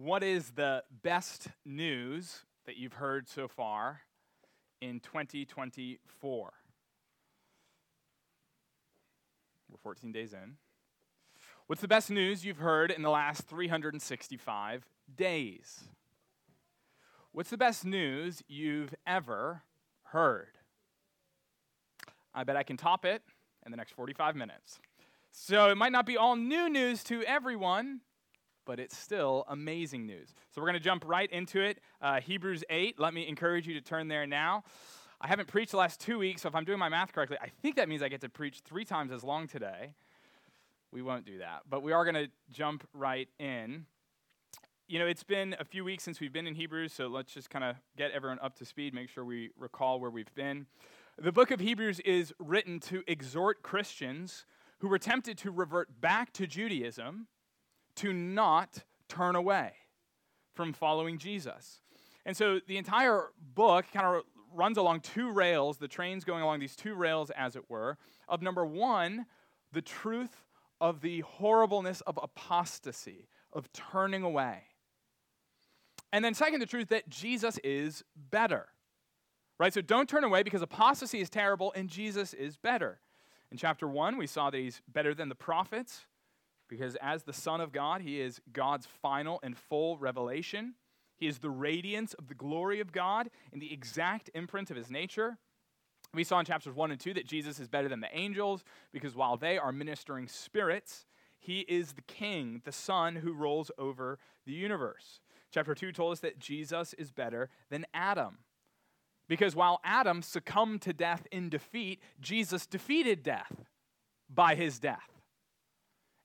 what is the best news that you've heard so far in 2024? We're 14 days in. What's the best news you've heard in the last 365 days? What's the best news you've ever heard? I bet I can top it in the next 45 minutes. So it might not be all new news to everyone, but it's still amazing news. So we're going to jump right into it. Uh, Hebrews 8, let me encourage you to turn there now. I haven't preached the last two weeks, so if I'm doing my math correctly, I think that means I get to preach three times as long today. We won't do that, but we are going to jump right in. You know, it's been a few weeks since we've been in Hebrews, so let's just kind of get everyone up to speed, make sure we recall where we've been. The book of Hebrews is written to exhort Christians who were tempted to revert back to Judaism to not turn away from following Jesus. And so the entire book kind of runs along two rails, the train's going along these two rails, as it were, of number one, the truth of the horribleness of apostasy, of turning away. And then, second, the truth that Jesus is better. Right? So don't turn away because apostasy is terrible and Jesus is better. In chapter 1, we saw that he's better than the prophets because as the Son of God, he is God's final and full revelation. He is the radiance of the glory of God in the exact imprint of his nature. We saw in chapters 1 and 2 that Jesus is better than the angels because while they are ministering spirits, he is the king, the son who rules over the universe. Chapter 2 told us that Jesus is better than Adam. Because while Adam succumbed to death in defeat, Jesus defeated death by his death.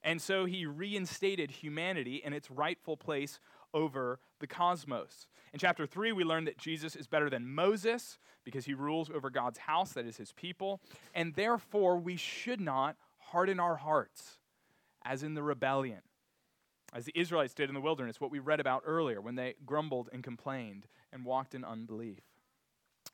And so he reinstated humanity in its rightful place over the cosmos. In chapter 3, we learn that Jesus is better than Moses because he rules over God's house, that is his people. And therefore, we should not harden our hearts as in the rebellion, as the Israelites did in the wilderness, what we read about earlier when they grumbled and complained and walked in unbelief.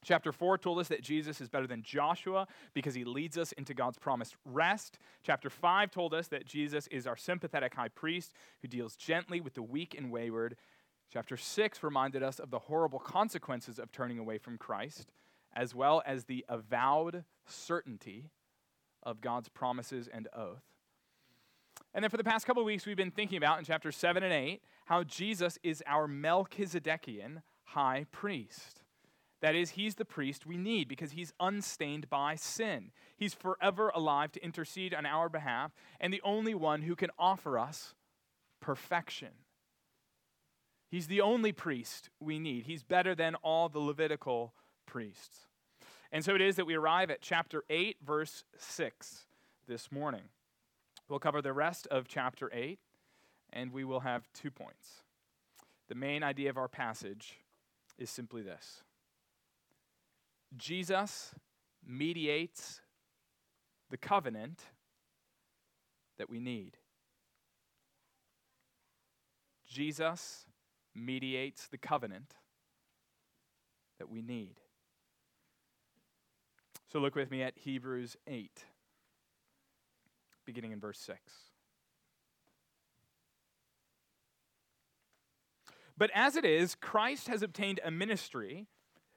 Chapter 4 told us that Jesus is better than Joshua because he leads us into God's promised rest. Chapter 5 told us that Jesus is our sympathetic high priest who deals gently with the weak and wayward. Chapter 6 reminded us of the horrible consequences of turning away from Christ, as well as the avowed certainty of God's promises and oath. And then for the past couple weeks, we've been thinking about in chapter 7 and 8 how Jesus is our Melchizedekian high priest. That is, he's the priest we need because he's unstained by sin. He's forever alive to intercede on our behalf and the only one who can offer us perfection. He's the only priest we need. He's better than all the Levitical priests. And so it is that we arrive at chapter 8, verse 6 this morning. We'll cover the rest of chapter 8, and we will have two points. The main idea of our passage is simply this Jesus mediates the covenant that we need. Jesus mediates the covenant that we need. So look with me at Hebrews 8, beginning in verse 6. But as it is, Christ has obtained a ministry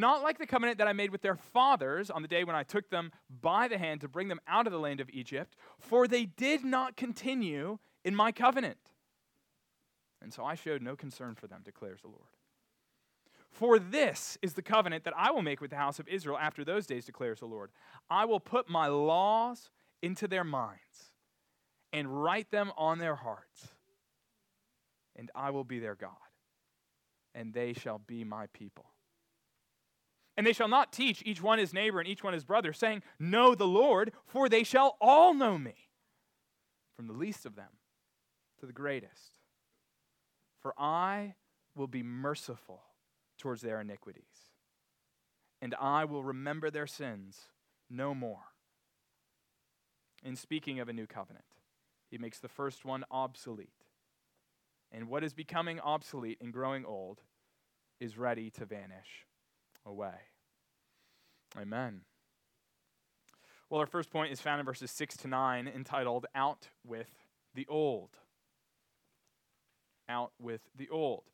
not like the covenant that I made with their fathers on the day when I took them by the hand to bring them out of the land of Egypt, for they did not continue in my covenant. And so I showed no concern for them, declares the Lord. For this is the covenant that I will make with the house of Israel after those days, declares the Lord. I will put my laws into their minds and write them on their hearts, and I will be their God, and they shall be my people. And they shall not teach each one his neighbor and each one his brother, saying, Know the Lord, for they shall all know me, from the least of them to the greatest. For I will be merciful towards their iniquities. And I will remember their sins no more. In speaking of a new covenant, he makes the first one obsolete. And what is becoming obsolete and growing old is ready to vanish away. Amen. Well, our first point is found in verses 6 to 9, entitled Out with the Old. Out with the Old.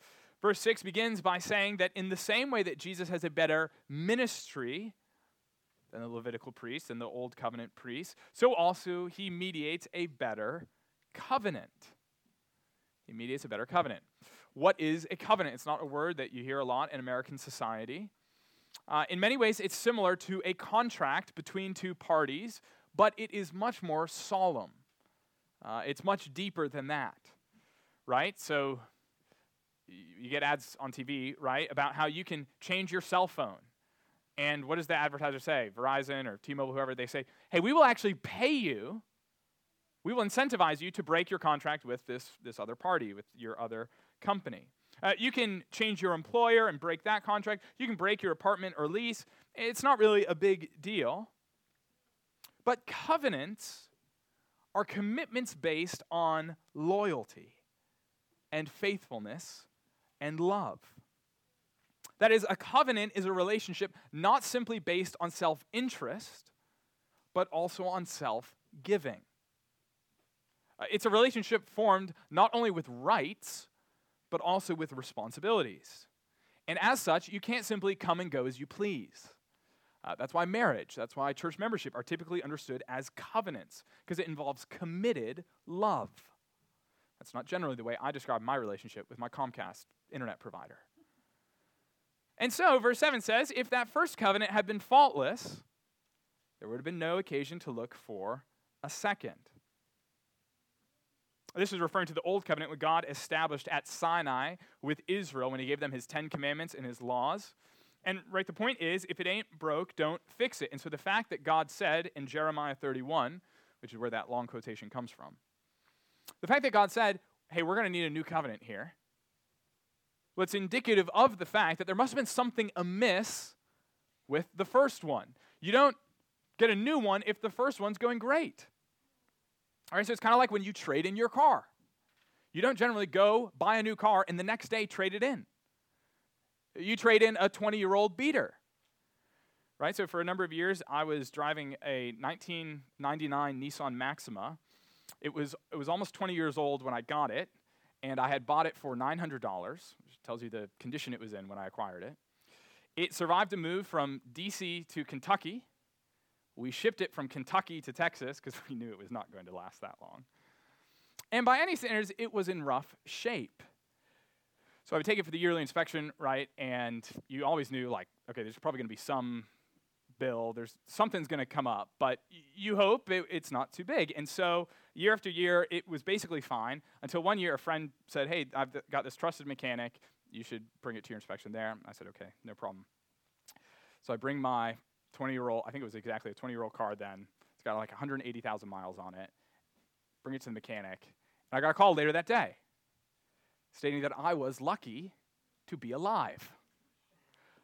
Verse 6 begins by saying that in the same way that Jesus has a better ministry than the Levitical priest and the Old Covenant priest, so also he mediates a better covenant. He mediates a better covenant. What is a covenant? It's not a word that you hear a lot in American society. Uh, in many ways, it's similar to a contract between two parties, but it is much more solemn. Uh, it's much deeper than that, right? So you get ads on TV, right, about how you can change your cell phone. And what does the advertiser say? Verizon or T Mobile, whoever, they say, hey, we will actually pay you, we will incentivize you to break your contract with this, this other party, with your other company. Uh, you can change your employer and break that contract. You can break your apartment or lease. It's not really a big deal. But covenants are commitments based on loyalty and faithfulness and love. That is, a covenant is a relationship not simply based on self interest, but also on self giving. Uh, it's a relationship formed not only with rights, but also with responsibilities. And as such, you can't simply come and go as you please. Uh, that's why marriage, that's why church membership are typically understood as covenants, because it involves committed love. That's not generally the way I describe my relationship with my Comcast internet provider. And so, verse 7 says if that first covenant had been faultless, there would have been no occasion to look for a second. This is referring to the old covenant, what God established at Sinai with Israel when he gave them his Ten Commandments and his laws. And right, the point is, if it ain't broke, don't fix it. And so the fact that God said in Jeremiah 31, which is where that long quotation comes from, the fact that God said, hey, we're going to need a new covenant here, well, it's indicative of the fact that there must have been something amiss with the first one. You don't get a new one if the first one's going great. All right, so it's kind of like when you trade in your car. You don't generally go buy a new car and the next day trade it in. You trade in a 20 year old beater. Right? So, for a number of years, I was driving a 1999 Nissan Maxima. It was, it was almost 20 years old when I got it, and I had bought it for $900, which tells you the condition it was in when I acquired it. It survived a move from DC to Kentucky, we shipped it from Kentucky to Texas because we knew it was not going to last that long. And by any standards, it was in rough shape. So I would take it for the yearly inspection, right? And you always knew, like, okay, there's probably going to be some bill, there's something's going to come up, but you hope it, it's not too big. And so year after year, it was basically fine until one year a friend said, hey, I've got this trusted mechanic. You should bring it to your inspection there. I said, okay, no problem. So I bring my 20 year old, I think it was exactly a 20 year old car then. It's got like 180,000 miles on it. Bring it to the mechanic. And I got a call later that day stating that I was lucky to be alive.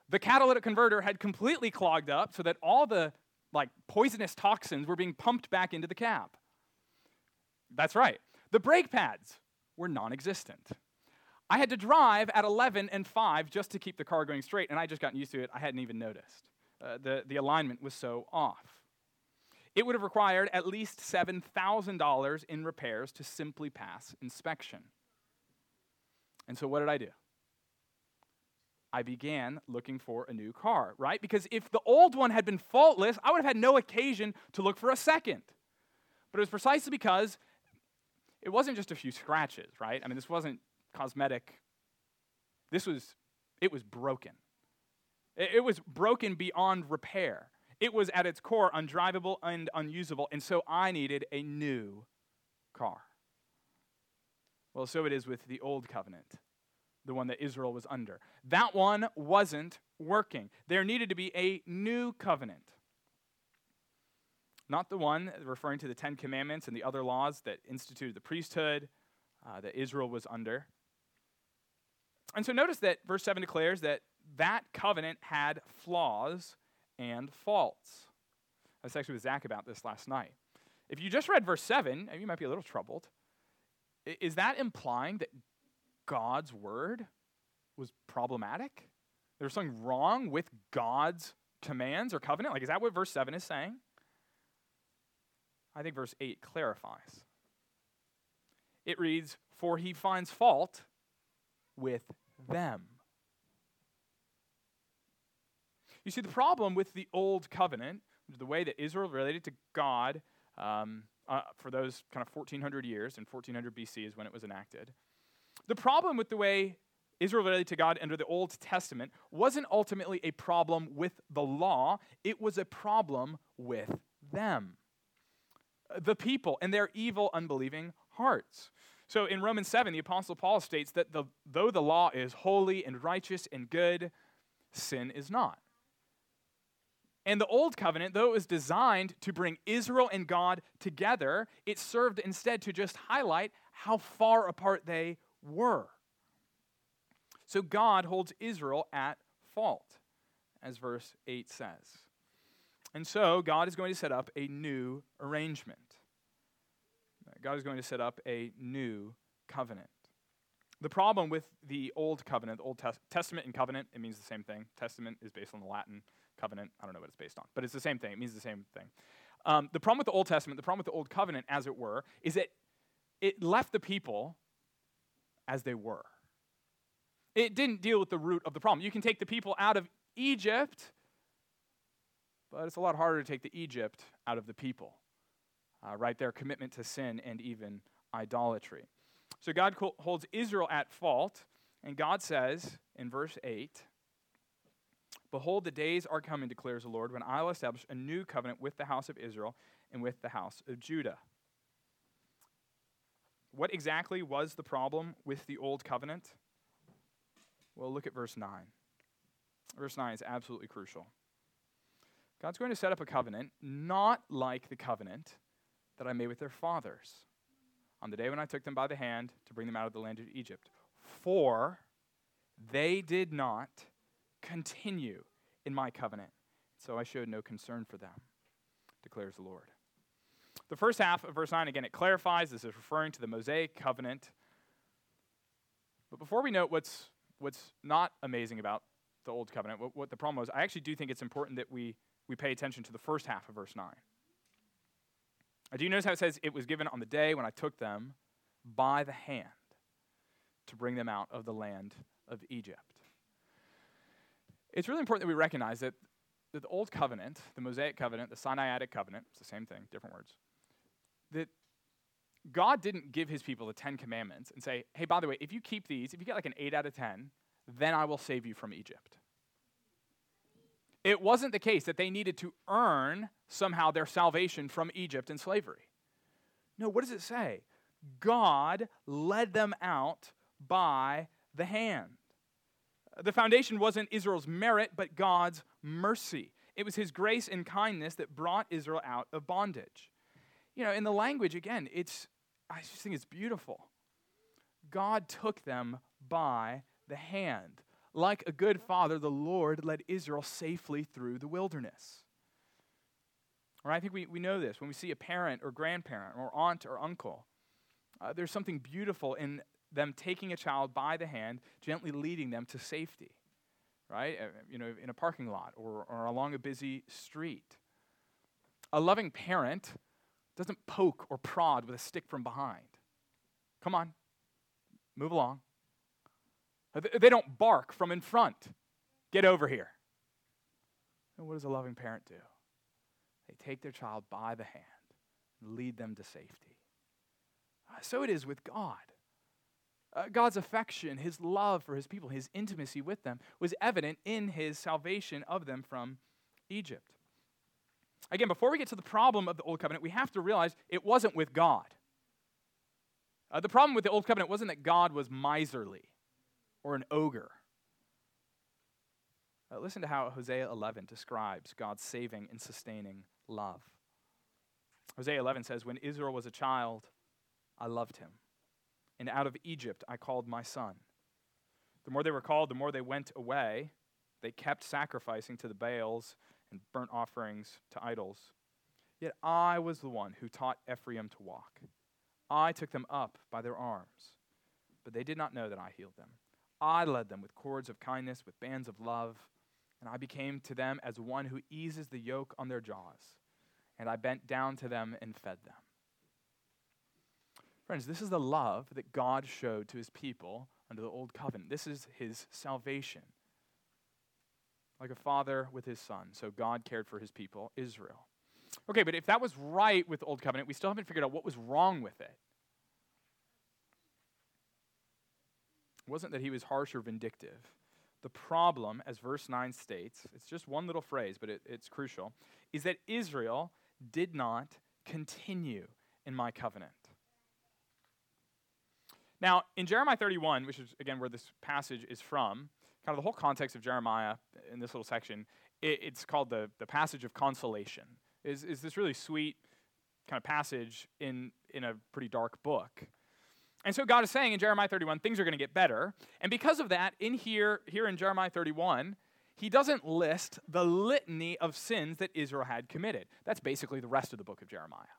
The catalytic converter had completely clogged up so that all the like poisonous toxins were being pumped back into the cab. That's right. The brake pads were non existent. I had to drive at 11 and 5 just to keep the car going straight, and I just gotten used to it. I hadn't even noticed. Uh, the, the alignment was so off. It would have required at least $7,000 in repairs to simply pass inspection. And so, what did I do? I began looking for a new car, right? Because if the old one had been faultless, I would have had no occasion to look for a second. But it was precisely because it wasn't just a few scratches, right? I mean, this wasn't cosmetic. This was, it was broken. It was broken beyond repair. It was at its core undrivable and unusable, and so I needed a new car. Well, so it is with the old covenant, the one that Israel was under. That one wasn't working. There needed to be a new covenant. Not the one referring to the Ten Commandments and the other laws that instituted the priesthood uh, that Israel was under. And so notice that verse 7 declares that that covenant had flaws and faults. I was actually with Zach about this last night. If you just read verse 7, you might be a little troubled. Is that implying that God's word was problematic? There was something wrong with God's commands or covenant? Like, is that what verse 7 is saying? I think verse 8 clarifies. It reads, For he finds fault with them. You see, the problem with the old covenant, the way that Israel related to God um, uh, for those kind of 1400 years, and 1400 BC is when it was enacted. The problem with the way Israel related to God under the Old Testament wasn't ultimately a problem with the law, it was a problem with them, the people, and their evil, unbelieving hearts. So in Romans 7, the Apostle Paul states that the, though the law is holy and righteous and good, sin is not. And the Old Covenant, though it was designed to bring Israel and God together, it served instead to just highlight how far apart they were. So God holds Israel at fault, as verse 8 says. And so God is going to set up a new arrangement. God is going to set up a new covenant. The problem with the Old Covenant, the Old Tes- Testament and covenant, it means the same thing. Testament is based on the Latin covenant. I don't know what it's based on, but it's the same thing. It means the same thing. Um, the problem with the Old Testament, the problem with the Old Covenant, as it were, is that it left the people as they were. It didn't deal with the root of the problem. You can take the people out of Egypt, but it's a lot harder to take the Egypt out of the people. Uh, right there, commitment to sin and even idolatry. So God holds Israel at fault, and God says in verse 8, Behold, the days are coming, declares the Lord, when I will establish a new covenant with the house of Israel and with the house of Judah. What exactly was the problem with the old covenant? Well, look at verse 9. Verse 9 is absolutely crucial. God's going to set up a covenant not like the covenant that I made with their fathers on the day when I took them by the hand to bring them out of the land of Egypt. For they did not continue in my covenant, so I showed no concern for them, declares the Lord. The first half of verse 9, again, it clarifies this is referring to the Mosaic covenant. But before we note what's what's not amazing about the Old Covenant, what, what the problem was, I actually do think it's important that we, we pay attention to the first half of verse 9. Do you notice how it says, It was given on the day when I took them by the hand to bring them out of the land of Egypt. It's really important that we recognize that, that the Old Covenant, the Mosaic Covenant, the Sinaitic Covenant, it's the same thing, different words, that God didn't give his people the Ten Commandments and say, hey, by the way, if you keep these, if you get like an 8 out of 10, then I will save you from Egypt. It wasn't the case that they needed to earn somehow their salvation from Egypt and slavery. No, what does it say? God led them out by the hand. The foundation wasn't Israel's merit, but God's mercy. It was his grace and kindness that brought Israel out of bondage. You know, in the language, again, it's I just think it's beautiful. God took them by the hand. Like a good father, the Lord led Israel safely through the wilderness. Right? I think we, we know this when we see a parent or grandparent or aunt or uncle. Uh, there's something beautiful in them taking a child by the hand, gently leading them to safety, right? Uh, you know, in a parking lot or, or along a busy street. A loving parent doesn't poke or prod with a stick from behind. Come on, move along. They don't bark from in front. Get over here. And what does a loving parent do? They take their child by the hand and lead them to safety. Uh, so it is with God. Uh, God's affection, his love for his people, his intimacy with them was evident in his salvation of them from Egypt. Again, before we get to the problem of the Old Covenant, we have to realize it wasn't with God. Uh, the problem with the Old Covenant wasn't that God was miserly or an ogre. Uh, listen to how Hosea 11 describes God's saving and sustaining love. Hosea 11 says, When Israel was a child, I loved him, and out of Egypt I called my son. The more they were called, the more they went away. They kept sacrificing to the Baals and burnt offerings to idols. Yet I was the one who taught Ephraim to walk. I took them up by their arms, but they did not know that I healed them. I led them with cords of kindness, with bands of love, and I became to them as one who eases the yoke on their jaws. And I bent down to them and fed them. Friends, this is the love that God showed to his people under the old covenant. This is his salvation. Like a father with his son, so God cared for his people, Israel. Okay, but if that was right with the old covenant, we still haven't figured out what was wrong with it. It wasn't that he was harsh or vindictive. The problem, as verse 9 states, it's just one little phrase, but it, it's crucial, is that Israel did not continue in my covenant. Now, in Jeremiah 31, which is again where this passage is from, kind of the whole context of Jeremiah in this little section, it, it's called the, the passage of consolation. Is, is this really sweet kind of passage in, in a pretty dark book. And so God is saying in Jeremiah 31, things are going to get better. And because of that, in here, here in Jeremiah 31, he doesn't list the litany of sins that Israel had committed. That's basically the rest of the book of Jeremiah.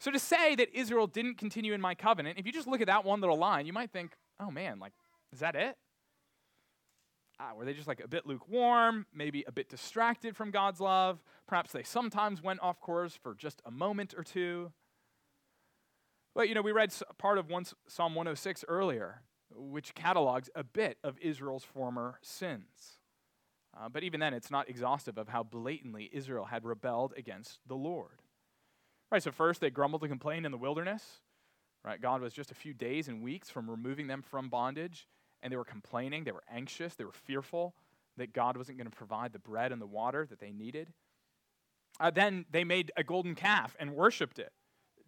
So to say that Israel didn't continue in my covenant, if you just look at that one little line, you might think, oh man, like, is that it? Ah, were they just like a bit lukewarm, maybe a bit distracted from God's love? Perhaps they sometimes went off course for just a moment or two. But you know, we read part of one, Psalm 106 earlier, which catalogs a bit of Israel's former sins. Uh, but even then, it's not exhaustive of how blatantly Israel had rebelled against the Lord. Right, so first they grumbled and complained in the wilderness. Right, God was just a few days and weeks from removing them from bondage, and they were complaining, they were anxious, they were fearful that God wasn't going to provide the bread and the water that they needed. Uh, then they made a golden calf and worshiped it.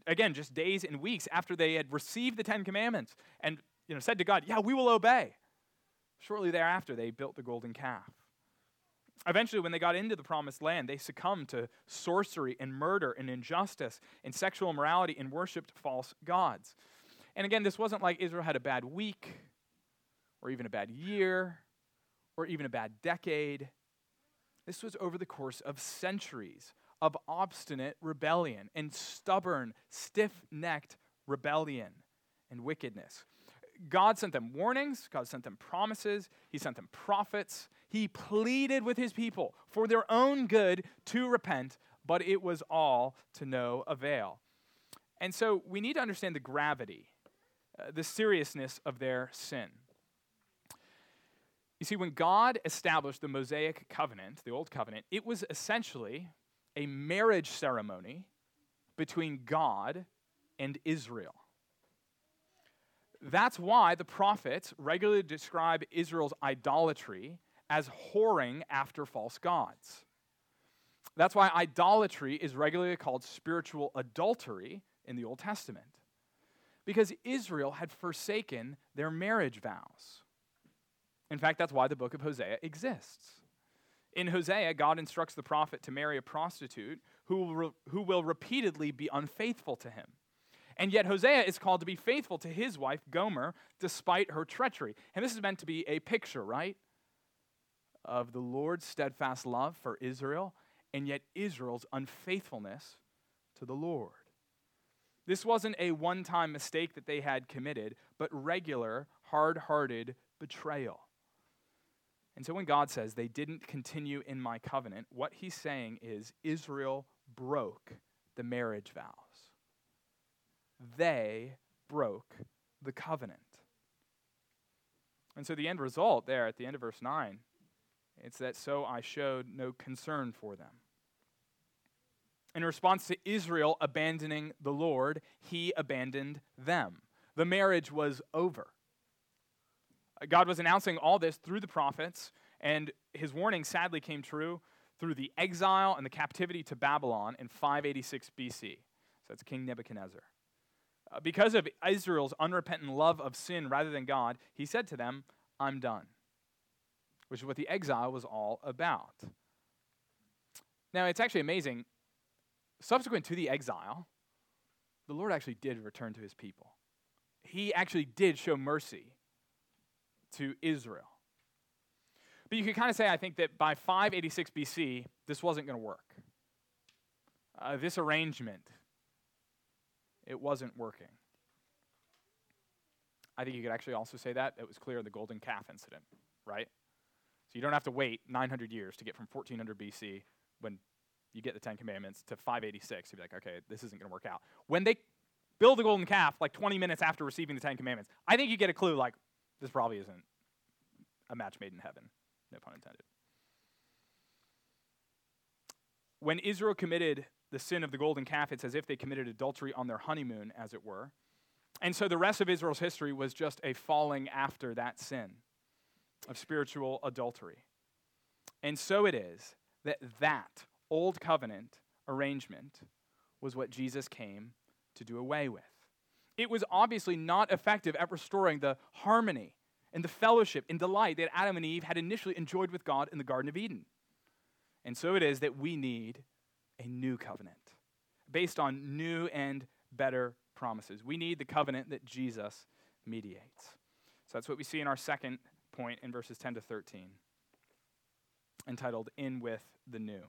Again, just days and weeks after they had received the Ten Commandments and you know, said to God, Yeah, we will obey. Shortly thereafter, they built the golden calf. Eventually, when they got into the promised land, they succumbed to sorcery and murder and injustice and sexual immorality and worshiped false gods. And again, this wasn't like Israel had a bad week or even a bad year or even a bad decade. This was over the course of centuries of obstinate rebellion and stubborn, stiff necked rebellion and wickedness. God sent them warnings, God sent them promises, He sent them prophets. He pleaded with His people for their own good to repent, but it was all to no avail. And so we need to understand the gravity, uh, the seriousness of their sin. You see, when God established the Mosaic covenant, the Old Covenant, it was essentially a marriage ceremony between God and Israel. That's why the prophets regularly describe Israel's idolatry as whoring after false gods. That's why idolatry is regularly called spiritual adultery in the Old Testament. Because Israel had forsaken their marriage vows. In fact, that's why the book of Hosea exists. In Hosea, God instructs the prophet to marry a prostitute who will, re- who will repeatedly be unfaithful to him. And yet, Hosea is called to be faithful to his wife, Gomer, despite her treachery. And this is meant to be a picture, right? Of the Lord's steadfast love for Israel, and yet Israel's unfaithfulness to the Lord. This wasn't a one time mistake that they had committed, but regular, hard hearted betrayal. And so when God says they didn't continue in my covenant, what he's saying is Israel broke the marriage vows. They broke the covenant. And so the end result there at the end of verse 9, it's that so I showed no concern for them. In response to Israel abandoning the Lord, he abandoned them. The marriage was over. God was announcing all this through the prophets, and his warning sadly came true through the exile and the captivity to Babylon in 586 BC. So that's King Nebuchadnezzar. Uh, because of Israel's unrepentant love of sin rather than God, he said to them, I'm done, which is what the exile was all about. Now, it's actually amazing. Subsequent to the exile, the Lord actually did return to his people. He actually did show mercy to Israel. But you could kind of say, I think, that by 586 BC, this wasn't going to work. Uh, this arrangement, it wasn't working. I think you could actually also say that it was clear in the golden calf incident, right? So you don't have to wait 900 years to get from 1400 BC when you get the Ten Commandments to 586. You'd be like, okay, this isn't going to work out. When they build the golden calf, like 20 minutes after receiving the Ten Commandments, I think you get a clue like, this probably isn't a match made in heaven. No pun intended. When Israel committed the sin of the golden calf, it's as if they committed adultery on their honeymoon, as it were. And so the rest of Israel's history was just a falling after that sin of spiritual adultery. And so it is that that old covenant arrangement was what Jesus came to do away with. It was obviously not effective at restoring the harmony and the fellowship and delight that Adam and Eve had initially enjoyed with God in the Garden of Eden. And so it is that we need a new covenant based on new and better promises. We need the covenant that Jesus mediates. So that's what we see in our second point in verses 10 to 13, entitled In with the New.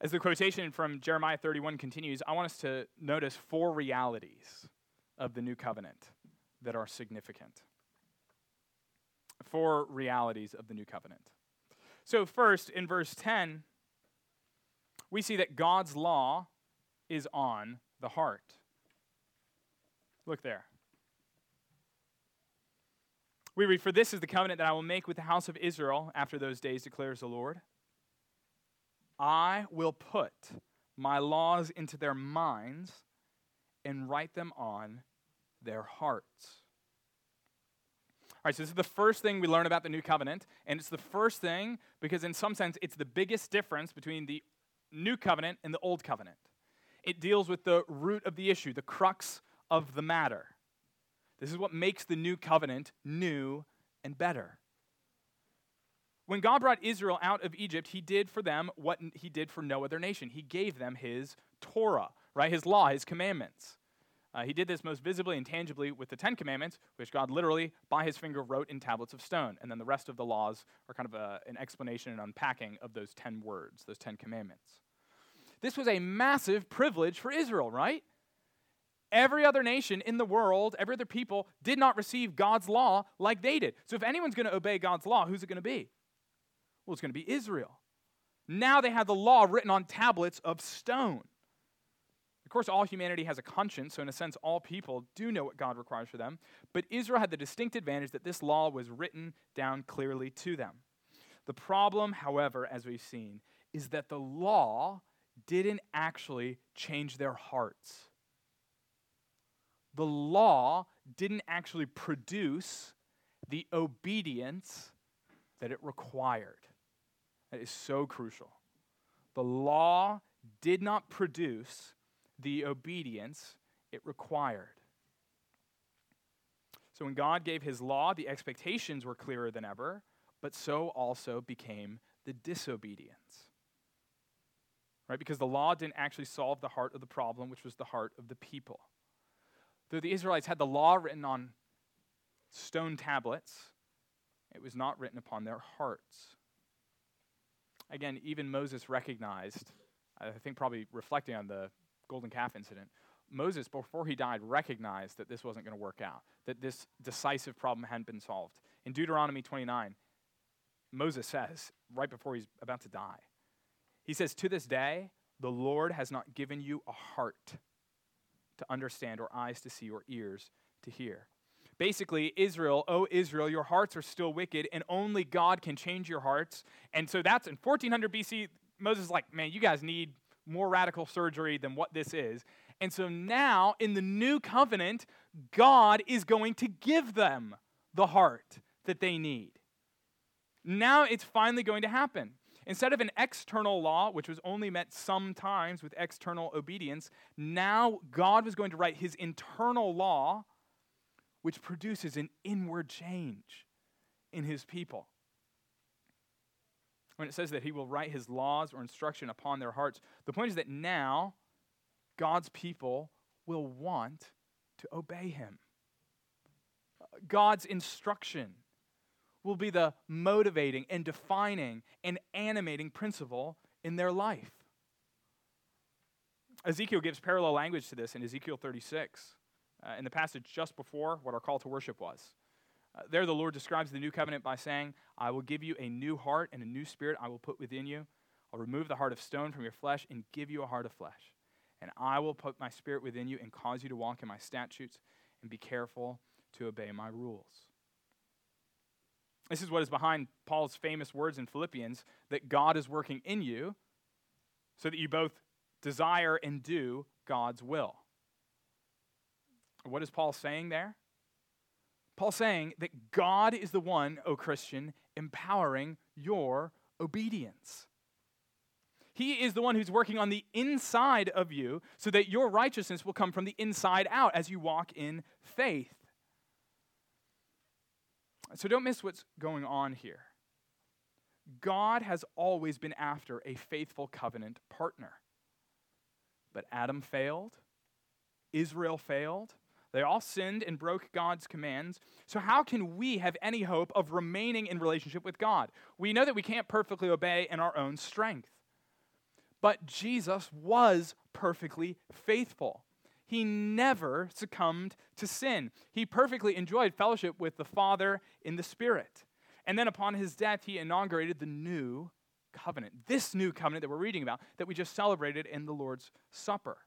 As the quotation from Jeremiah 31 continues, I want us to notice four realities of the new covenant that are significant. Four realities of the new covenant. So, first, in verse 10, we see that God's law is on the heart. Look there. We read, For this is the covenant that I will make with the house of Israel after those days, declares the Lord. I will put my laws into their minds and write them on their hearts. All right, so this is the first thing we learn about the new covenant, and it's the first thing because, in some sense, it's the biggest difference between the new covenant and the old covenant. It deals with the root of the issue, the crux of the matter. This is what makes the new covenant new and better. When God brought Israel out of Egypt, he did for them what he did for no other nation. He gave them his Torah, right? His law, his commandments. Uh, he did this most visibly and tangibly with the Ten Commandments, which God literally, by his finger, wrote in tablets of stone. And then the rest of the laws are kind of a, an explanation and unpacking of those ten words, those Ten Commandments. This was a massive privilege for Israel, right? Every other nation in the world, every other people did not receive God's law like they did. So if anyone's going to obey God's law, who's it going to be? Well, it's going to be Israel. Now they have the law written on tablets of stone. Of course, all humanity has a conscience, so in a sense, all people do know what God requires for them. But Israel had the distinct advantage that this law was written down clearly to them. The problem, however, as we've seen, is that the law didn't actually change their hearts. The law didn't actually produce the obedience that it required. That is so crucial. The law did not produce the obedience it required. So when God gave his law, the expectations were clearer than ever, but so also became the disobedience. Right? Because the law didn't actually solve the heart of the problem, which was the heart of the people. Though the Israelites had the law written on stone tablets, it was not written upon their hearts. Again, even Moses recognized, I think probably reflecting on the golden calf incident, Moses, before he died, recognized that this wasn't going to work out, that this decisive problem hadn't been solved. In Deuteronomy 29, Moses says, right before he's about to die, he says, To this day, the Lord has not given you a heart to understand, or eyes to see, or ears to hear. Basically, Israel, oh Israel, your hearts are still wicked, and only God can change your hearts. And so that's in 1400 BC. Moses is like, man, you guys need more radical surgery than what this is. And so now, in the new covenant, God is going to give them the heart that they need. Now it's finally going to happen. Instead of an external law, which was only met sometimes with external obedience, now God was going to write his internal law, which produces an inward change in his people when it says that he will write his laws or instruction upon their hearts, the point is that now God's people will want to obey him. God's instruction will be the motivating and defining and animating principle in their life. Ezekiel gives parallel language to this in Ezekiel 36, uh, in the passage just before what our call to worship was. There, the Lord describes the new covenant by saying, I will give you a new heart and a new spirit I will put within you. I'll remove the heart of stone from your flesh and give you a heart of flesh. And I will put my spirit within you and cause you to walk in my statutes and be careful to obey my rules. This is what is behind Paul's famous words in Philippians that God is working in you so that you both desire and do God's will. What is Paul saying there? Paul saying that God is the one, O Christian, empowering your obedience. He is the one who's working on the inside of you so that your righteousness will come from the inside out as you walk in faith. So don't miss what's going on here. God has always been after a faithful covenant partner. But Adam failed, Israel failed, they all sinned and broke God's commands. So, how can we have any hope of remaining in relationship with God? We know that we can't perfectly obey in our own strength. But Jesus was perfectly faithful. He never succumbed to sin. He perfectly enjoyed fellowship with the Father in the Spirit. And then upon his death, he inaugurated the new covenant, this new covenant that we're reading about, that we just celebrated in the Lord's Supper.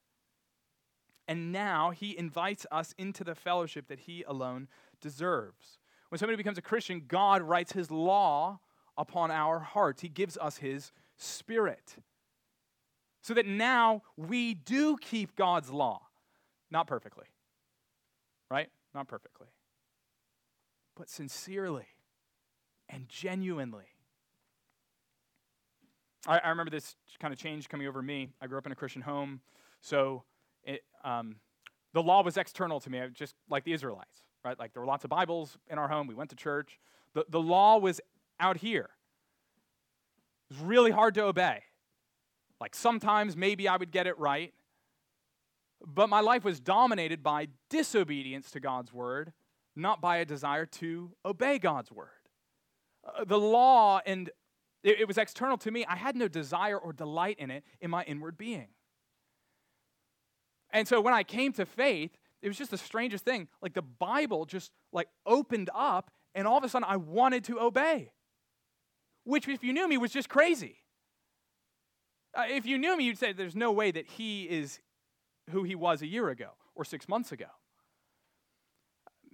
And now he invites us into the fellowship that he alone deserves. When somebody becomes a Christian, God writes his law upon our hearts, he gives us his spirit. So that now we do keep God's law. Not perfectly, right? Not perfectly. But sincerely and genuinely. I, I remember this kind of change coming over me. I grew up in a Christian home, so it, um, the law was external to me, just like the Israelites, right? Like there were lots of Bibles in our home. We went to church. The, the law was out here. It was really hard to obey. Like sometimes maybe I would get it right, but my life was dominated by disobedience to God's word, not by a desire to obey God's word. Uh, the law and it, it was external to me. I had no desire or delight in it in my inward being. And so when I came to faith, it was just the strangest thing. Like the Bible just like opened up and all of a sudden I wanted to obey. Which if you knew me was just crazy. Uh, if you knew me, you'd say there's no way that he is who he was a year ago or 6 months ago.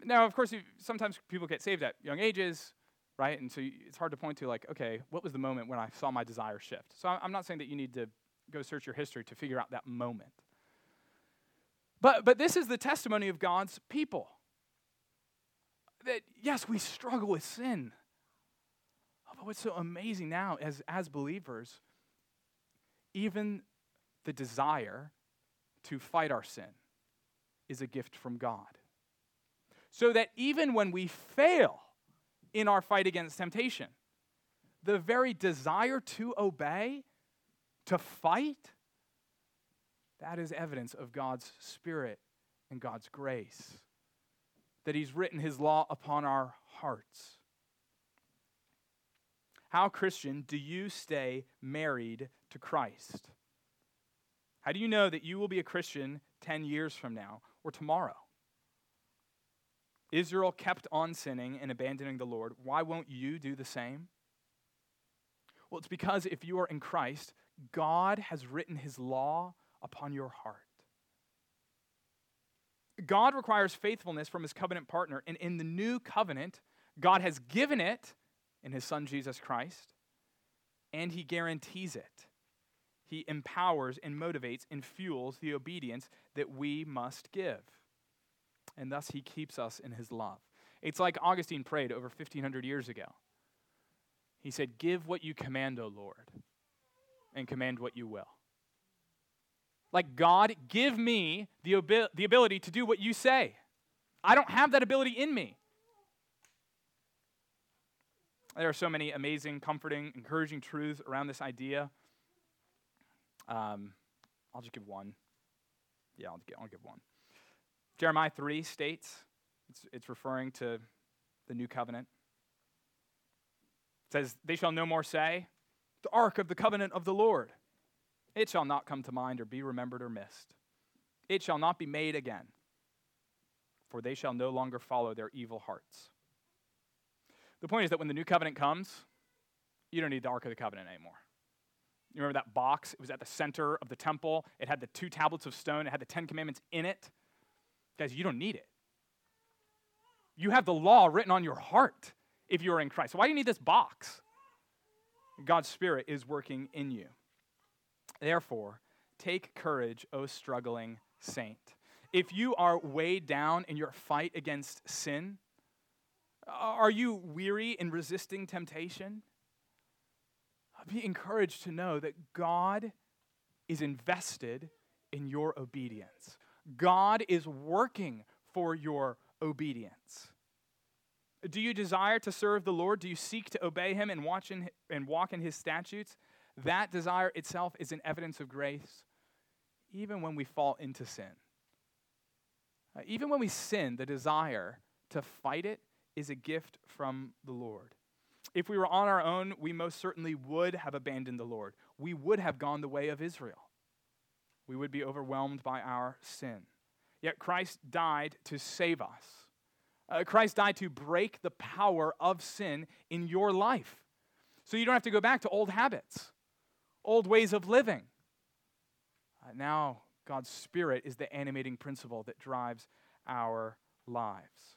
Now, of course, sometimes people get saved at young ages, right? And so it's hard to point to like, okay, what was the moment when I saw my desire shift? So I'm not saying that you need to go search your history to figure out that moment. But, but this is the testimony of God's people. That, yes, we struggle with sin. Oh, but what's so amazing now as, as believers, even the desire to fight our sin is a gift from God. So that even when we fail in our fight against temptation, the very desire to obey, to fight, that is evidence of God's Spirit and God's grace. That He's written His law upon our hearts. How, Christian, do you stay married to Christ? How do you know that you will be a Christian 10 years from now or tomorrow? Israel kept on sinning and abandoning the Lord. Why won't you do the same? Well, it's because if you are in Christ, God has written his law upon your heart. God requires faithfulness from his covenant partner, and in the new covenant, God has given it in his son Jesus Christ, and he guarantees it. He empowers and motivates and fuels the obedience that we must give. And thus he keeps us in his love. It's like Augustine prayed over 1500 years ago. He said, Give what you command, O Lord, and command what you will. Like, God, give me the, obi- the ability to do what you say. I don't have that ability in me. There are so many amazing, comforting, encouraging truths around this idea. Um, I'll just give one. Yeah, I'll, I'll give one. Jeremiah 3 states, it's, it's referring to the new covenant. It says, They shall no more say, The ark of the covenant of the Lord. It shall not come to mind or be remembered or missed. It shall not be made again, for they shall no longer follow their evil hearts. The point is that when the new covenant comes, you don't need the ark of the covenant anymore. You remember that box? It was at the center of the temple. It had the two tablets of stone, it had the Ten Commandments in it. Guys, you don't need it. You have the law written on your heart if you are in Christ. So why do you need this box? God's Spirit is working in you. Therefore, take courage, O struggling saint. If you are weighed down in your fight against sin, are you weary in resisting temptation? Be encouraged to know that God is invested in your obedience. God is working for your obedience. Do you desire to serve the Lord? Do you seek to obey him and, watch in, and walk in his statutes? That desire itself is an evidence of grace, even when we fall into sin. Uh, even when we sin, the desire to fight it is a gift from the Lord. If we were on our own, we most certainly would have abandoned the Lord. We would have gone the way of Israel. We would be overwhelmed by our sin. Yet Christ died to save us. Uh, Christ died to break the power of sin in your life. So you don't have to go back to old habits, old ways of living. Uh, now, God's Spirit is the animating principle that drives our lives.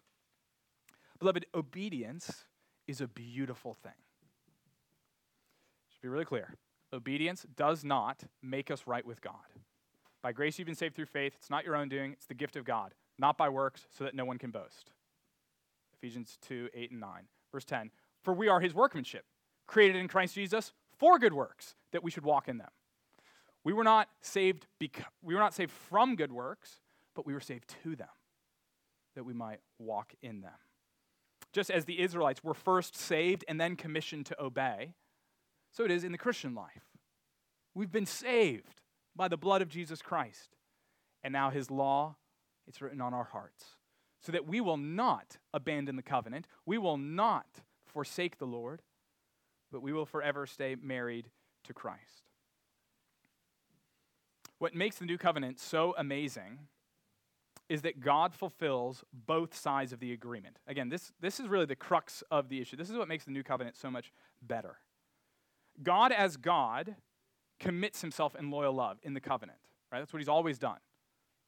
Beloved, obedience is a beautiful thing. Should be really clear. Obedience does not make us right with God. By grace you've been saved through faith. It's not your own doing, it's the gift of God, not by works, so that no one can boast. Ephesians 2 8 and 9. Verse 10 For we are his workmanship, created in Christ Jesus for good works, that we should walk in them. We were not saved we were not saved from good works, but we were saved to them, that we might walk in them. Just as the Israelites were first saved and then commissioned to obey, so it is in the Christian life. We've been saved by the blood of Jesus Christ. And now his law, it's written on our hearts so that we will not abandon the covenant, we will not forsake the Lord, but we will forever stay married to Christ. What makes the new covenant so amazing is that God fulfills both sides of the agreement. Again, this, this is really the crux of the issue. This is what makes the new covenant so much better. God, as God, commits himself in loyal love in the covenant, right? That's what he's always done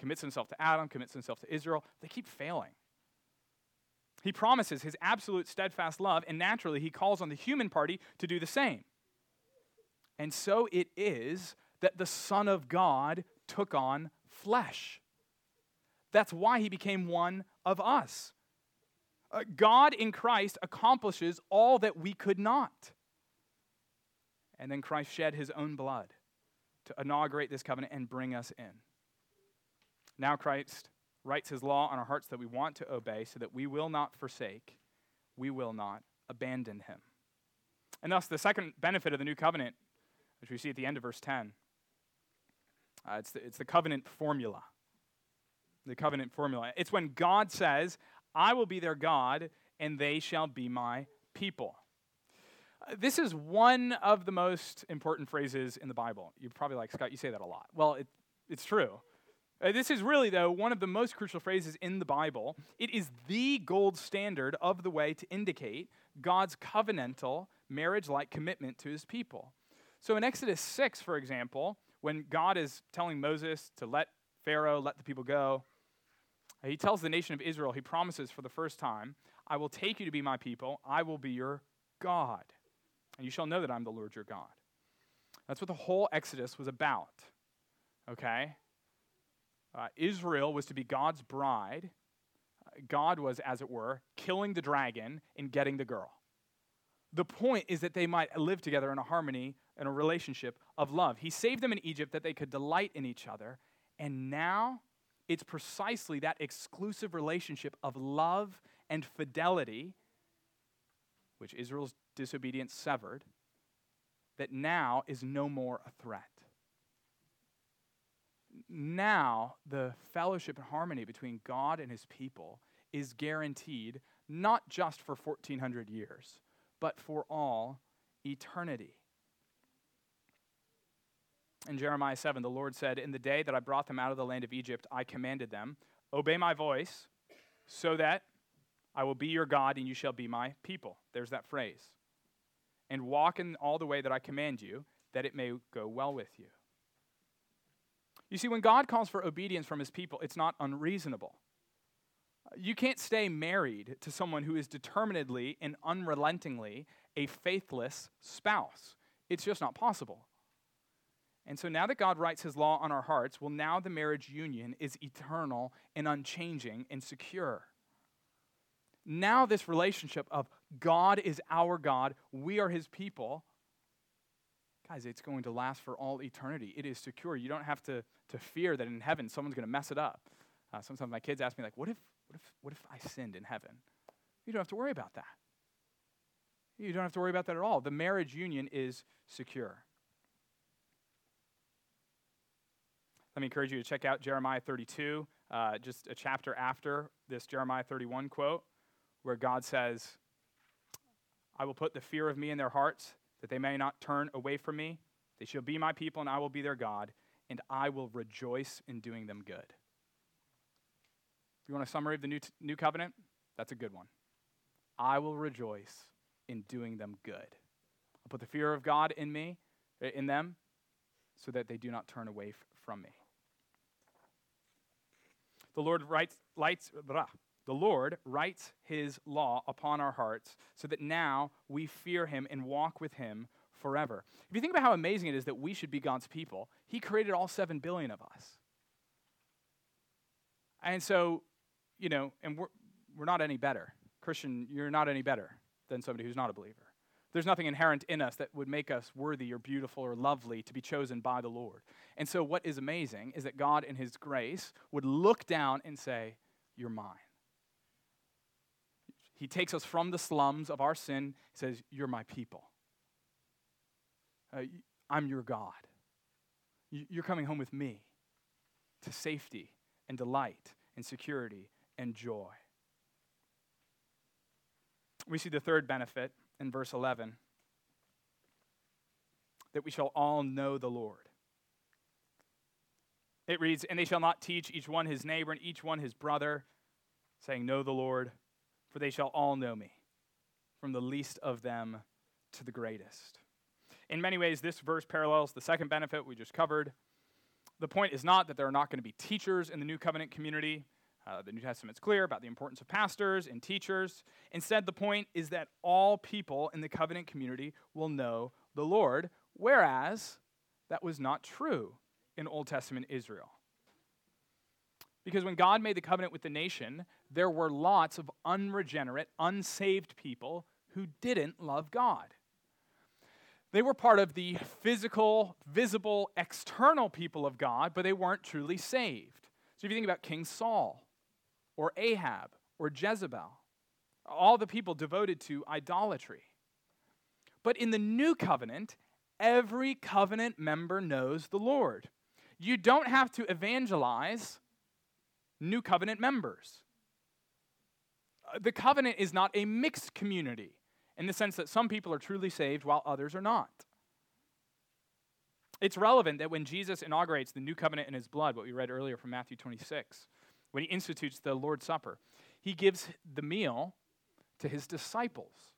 commits himself to Adam, commits himself to Israel. They keep failing. He promises his absolute steadfast love, and naturally, he calls on the human party to do the same. And so it is that the Son of God took on flesh. That's why he became one of us. Uh, God in Christ accomplishes all that we could not. And then Christ shed his own blood to inaugurate this covenant and bring us in. Now Christ writes his law on our hearts that we want to obey so that we will not forsake, we will not abandon him. And thus, the second benefit of the new covenant, which we see at the end of verse 10, uh, it's, the, it's the covenant formula. The covenant formula. It's when God says, I will be their God, and they shall be my people. Uh, this is one of the most important phrases in the Bible. You're probably like, Scott, you say that a lot. Well, it, it's true. Uh, this is really, though, one of the most crucial phrases in the Bible. It is the gold standard of the way to indicate God's covenantal, marriage like commitment to his people. So in Exodus 6, for example, when God is telling Moses to let Pharaoh let the people go, he tells the nation of Israel, he promises for the first time, I will take you to be my people, I will be your God. And you shall know that I'm the Lord your God. That's what the whole Exodus was about. Okay? Uh, Israel was to be God's bride. God was, as it were, killing the dragon and getting the girl. The point is that they might live together in a harmony and a relationship of love. He saved them in Egypt that they could delight in each other. And now it's precisely that exclusive relationship of love and fidelity, which Israel's disobedience severed, that now is no more a threat now the fellowship and harmony between God and his people is guaranteed not just for 1400 years, but for all eternity. In Jeremiah 7, the Lord said, In the day that I brought them out of the land of Egypt, I commanded them, Obey my voice, so that I will be your God and you shall be my people. There's that phrase. And walk in all the way that I command you, that it may go well with you. You see, when God calls for obedience from his people, it's not unreasonable. You can't stay married to someone who is determinedly and unrelentingly a faithless spouse. It's just not possible. And so now that God writes his law on our hearts, well, now the marriage union is eternal and unchanging and secure. Now, this relationship of God is our God, we are his people, guys, it's going to last for all eternity. It is secure. You don't have to, to fear that in heaven someone's going to mess it up. Uh, sometimes my kids ask me, like, what if, what, if, what if I sinned in heaven? You don't have to worry about that. You don't have to worry about that at all. The marriage union is secure. Let me encourage you to check out Jeremiah 32, uh, just a chapter after this Jeremiah 31 quote, where God says, I will put the fear of me in their hearts, that they may not turn away from me. They shall be my people, and I will be their God, and I will rejoice in doing them good. If you want a summary of the new, t- new covenant? That's a good one. I will rejoice in doing them good. I'll put the fear of God in me, eh, in them, so that they do not turn away f- from me. The Lord writes, lights, blah, the Lord writes his law upon our hearts so that now we fear him and walk with him forever. If you think about how amazing it is that we should be God's people, he created all 7 billion of us. And so, you know, and we're, we're not any better. Christian, you're not any better than somebody who's not a believer. There's nothing inherent in us that would make us worthy or beautiful or lovely to be chosen by the Lord. And so, what is amazing is that God, in His grace, would look down and say, You're mine. He takes us from the slums of our sin, He says, You're my people. Uh, I'm your God. You're coming home with me to safety and delight and security and joy. We see the third benefit in verse 11 that we shall all know the Lord. It reads, And they shall not teach each one his neighbor and each one his brother, saying, Know the Lord, for they shall all know me, from the least of them to the greatest. In many ways, this verse parallels the second benefit we just covered. The point is not that there are not going to be teachers in the new covenant community. Uh, the New Testament's clear about the importance of pastors and teachers. Instead, the point is that all people in the covenant community will know the Lord, whereas that was not true in Old Testament Israel. Because when God made the covenant with the nation, there were lots of unregenerate, unsaved people who didn't love God. They were part of the physical, visible, external people of God, but they weren't truly saved. So if you think about King Saul, or Ahab or Jezebel, all the people devoted to idolatry. But in the new covenant, every covenant member knows the Lord. You don't have to evangelize new covenant members. Uh, the covenant is not a mixed community in the sense that some people are truly saved while others are not. It's relevant that when Jesus inaugurates the new covenant in his blood, what we read earlier from Matthew 26, when he institutes the Lord's Supper. He gives the meal to his disciples.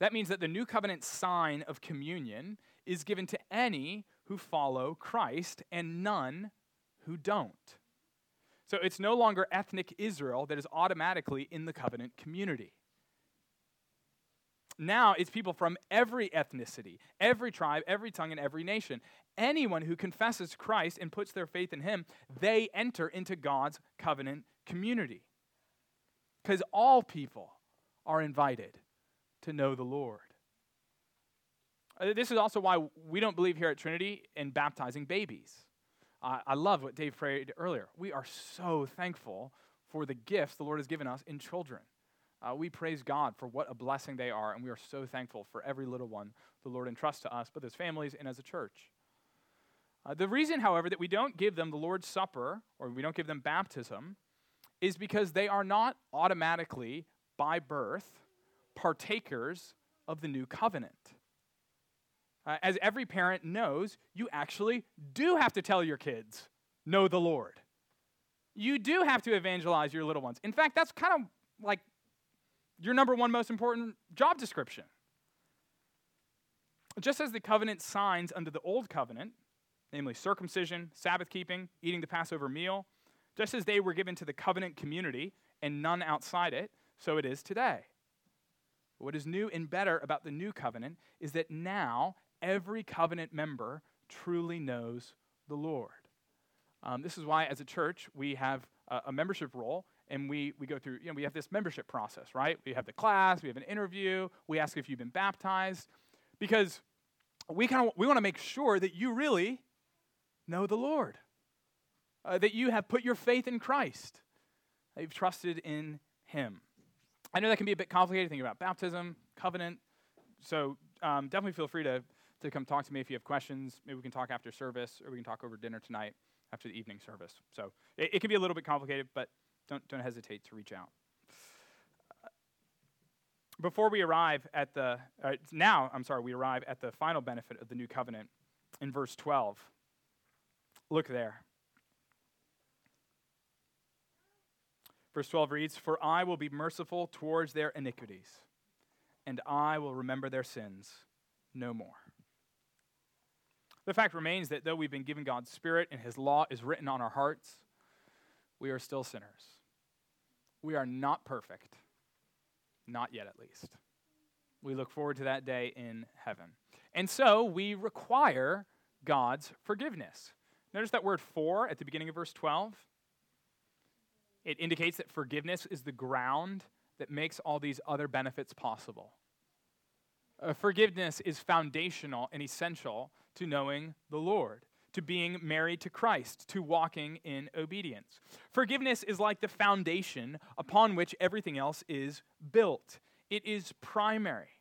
That means that the new covenant sign of communion is given to any who follow Christ and none who don't. So it's no longer ethnic Israel that is automatically in the covenant community. Now it's people from every ethnicity, every tribe, every tongue, and every nation. Anyone who confesses Christ and puts their faith in him, they enter into God's covenant community. Because all people are invited to know the Lord. Uh, this is also why we don't believe here at Trinity in baptizing babies. Uh, I love what Dave prayed earlier. We are so thankful for the gifts the Lord has given us in children. Uh, we praise God for what a blessing they are, and we are so thankful for every little one the Lord entrusts to us, both as families and as a church. Uh, the reason, however, that we don't give them the Lord's Supper or we don't give them baptism is because they are not automatically, by birth, partakers of the new covenant. Uh, as every parent knows, you actually do have to tell your kids, know the Lord. You do have to evangelize your little ones. In fact, that's kind of like your number one most important job description. Just as the covenant signs under the old covenant, namely circumcision, Sabbath keeping, eating the Passover meal, just as they were given to the covenant community and none outside it, so it is today. What is new and better about the new covenant is that now every covenant member truly knows the Lord. Um, this is why, as a church, we have a, a, membership roll and we, we go through, you know, we have this membership process, right? We have the class, we have an interview, we ask if you've been baptized, because we kind of we want to make sure that you really know the Lord, uh, that you have put your faith in Christ, that you've trusted in Him. I know that can be a bit complicated, thinking about baptism, covenant, so um, definitely feel free to to come talk to me if you have questions. Maybe we can talk after service, or we can talk over dinner tonight after the evening service. So it, it can be a little bit complicated, but don't, don't hesitate to reach out. Before we arrive at the, uh, now, I'm sorry, we arrive at the final benefit of the new covenant in verse 12. Look there. Verse 12 reads, For I will be merciful towards their iniquities, and I will remember their sins no more. The fact remains that though we've been given God's Spirit and His law is written on our hearts, we are still sinners. We are not perfect. Not yet, at least. We look forward to that day in heaven. And so we require God's forgiveness. Notice that word for at the beginning of verse 12. It indicates that forgiveness is the ground that makes all these other benefits possible. Uh, forgiveness is foundational and essential to knowing the Lord, to being married to Christ, to walking in obedience. Forgiveness is like the foundation upon which everything else is built. It is primary,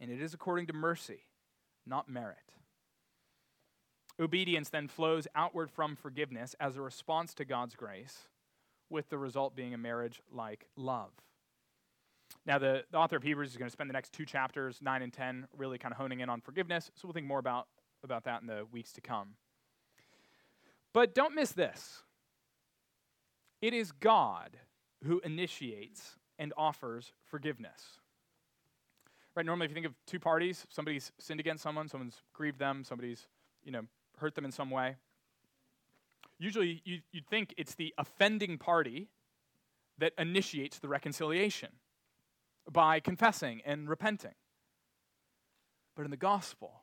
and it is according to mercy, not merit. Obedience then flows outward from forgiveness as a response to God's grace, with the result being a marriage like love. Now, the, the author of Hebrews is going to spend the next two chapters, 9 and 10, really kind of honing in on forgiveness. So we'll think more about, about that in the weeks to come. But don't miss this it is God who initiates and offers forgiveness. Right, normally, if you think of two parties, somebody's sinned against someone, someone's grieved them, somebody's, you know, hurt them in some way. Usually, you, you'd think it's the offending party that initiates the reconciliation by confessing and repenting. But in the gospel,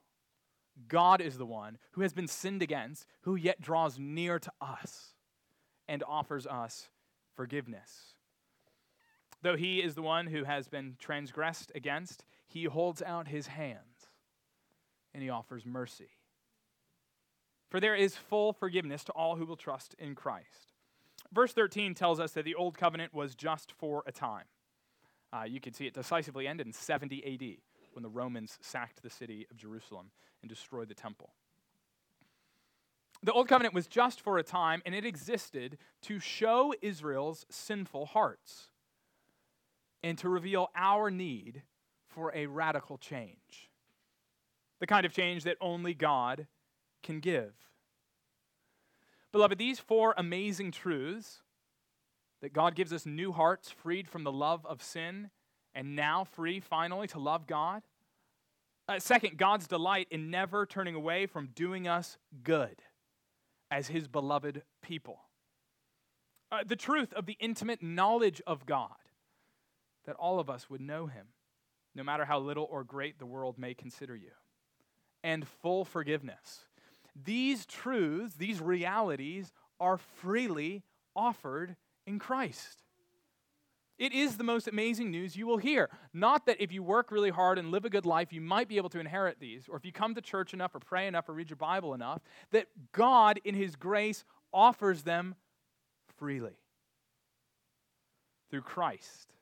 God is the one who has been sinned against, who yet draws near to us and offers us forgiveness. Though he is the one who has been transgressed against, he holds out his hands and he offers mercy. For there is full forgiveness to all who will trust in Christ. Verse 13 tells us that the old covenant was just for a time. Uh, you can see it decisively end in 70 AD when the Romans sacked the city of Jerusalem and destroyed the temple. The Old Covenant was just for a time, and it existed to show Israel's sinful hearts and to reveal our need for a radical change. The kind of change that only God can give. Beloved, these four amazing truths that God gives us new hearts freed from the love of sin and now free finally to love God. Uh, second, God's delight in never turning away from doing us good as his beloved people. Uh, the truth of the intimate knowledge of God, that all of us would know him, no matter how little or great the world may consider you. And full forgiveness. These truths, these realities, are freely offered in Christ. It is the most amazing news you will hear. Not that if you work really hard and live a good life, you might be able to inherit these, or if you come to church enough, or pray enough, or read your Bible enough, that God, in His grace, offers them freely. Through Christ,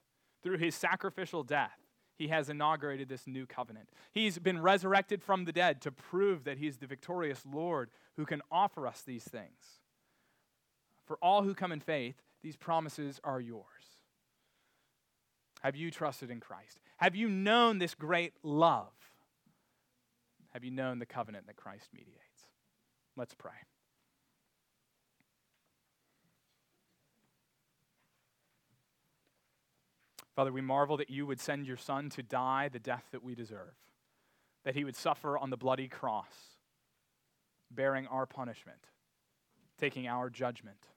through His sacrificial death, He has inaugurated this new covenant. He's been resurrected from the dead to prove that He's the victorious Lord who can offer us these things. For all who come in faith, these promises are yours. Have you trusted in Christ? Have you known this great love? Have you known the covenant that Christ mediates? Let's pray. Father, we marvel that you would send your Son to die the death that we deserve, that he would suffer on the bloody cross, bearing our punishment, taking our judgment,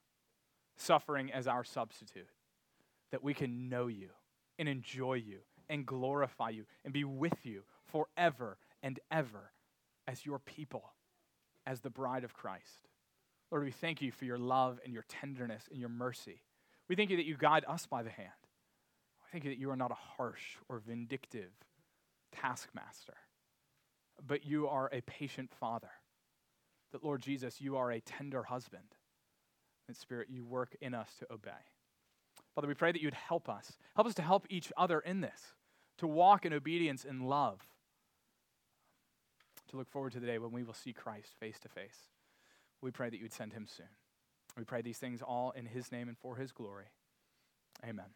suffering as our substitute, that we can know you and enjoy you and glorify you and be with you forever and ever as your people, as the bride of Christ. Lord, we thank you for your love and your tenderness and your mercy. We thank you that you guide us by the hand. We thank you that you are not a harsh or vindictive taskmaster, but you are a patient father. That, Lord Jesus, you are a tender husband. And, Spirit, you work in us to obey. Father, we pray that you'd help us. Help us to help each other in this, to walk in obedience and love, to look forward to the day when we will see Christ face to face. We pray that you would send him soon. We pray these things all in his name and for his glory. Amen.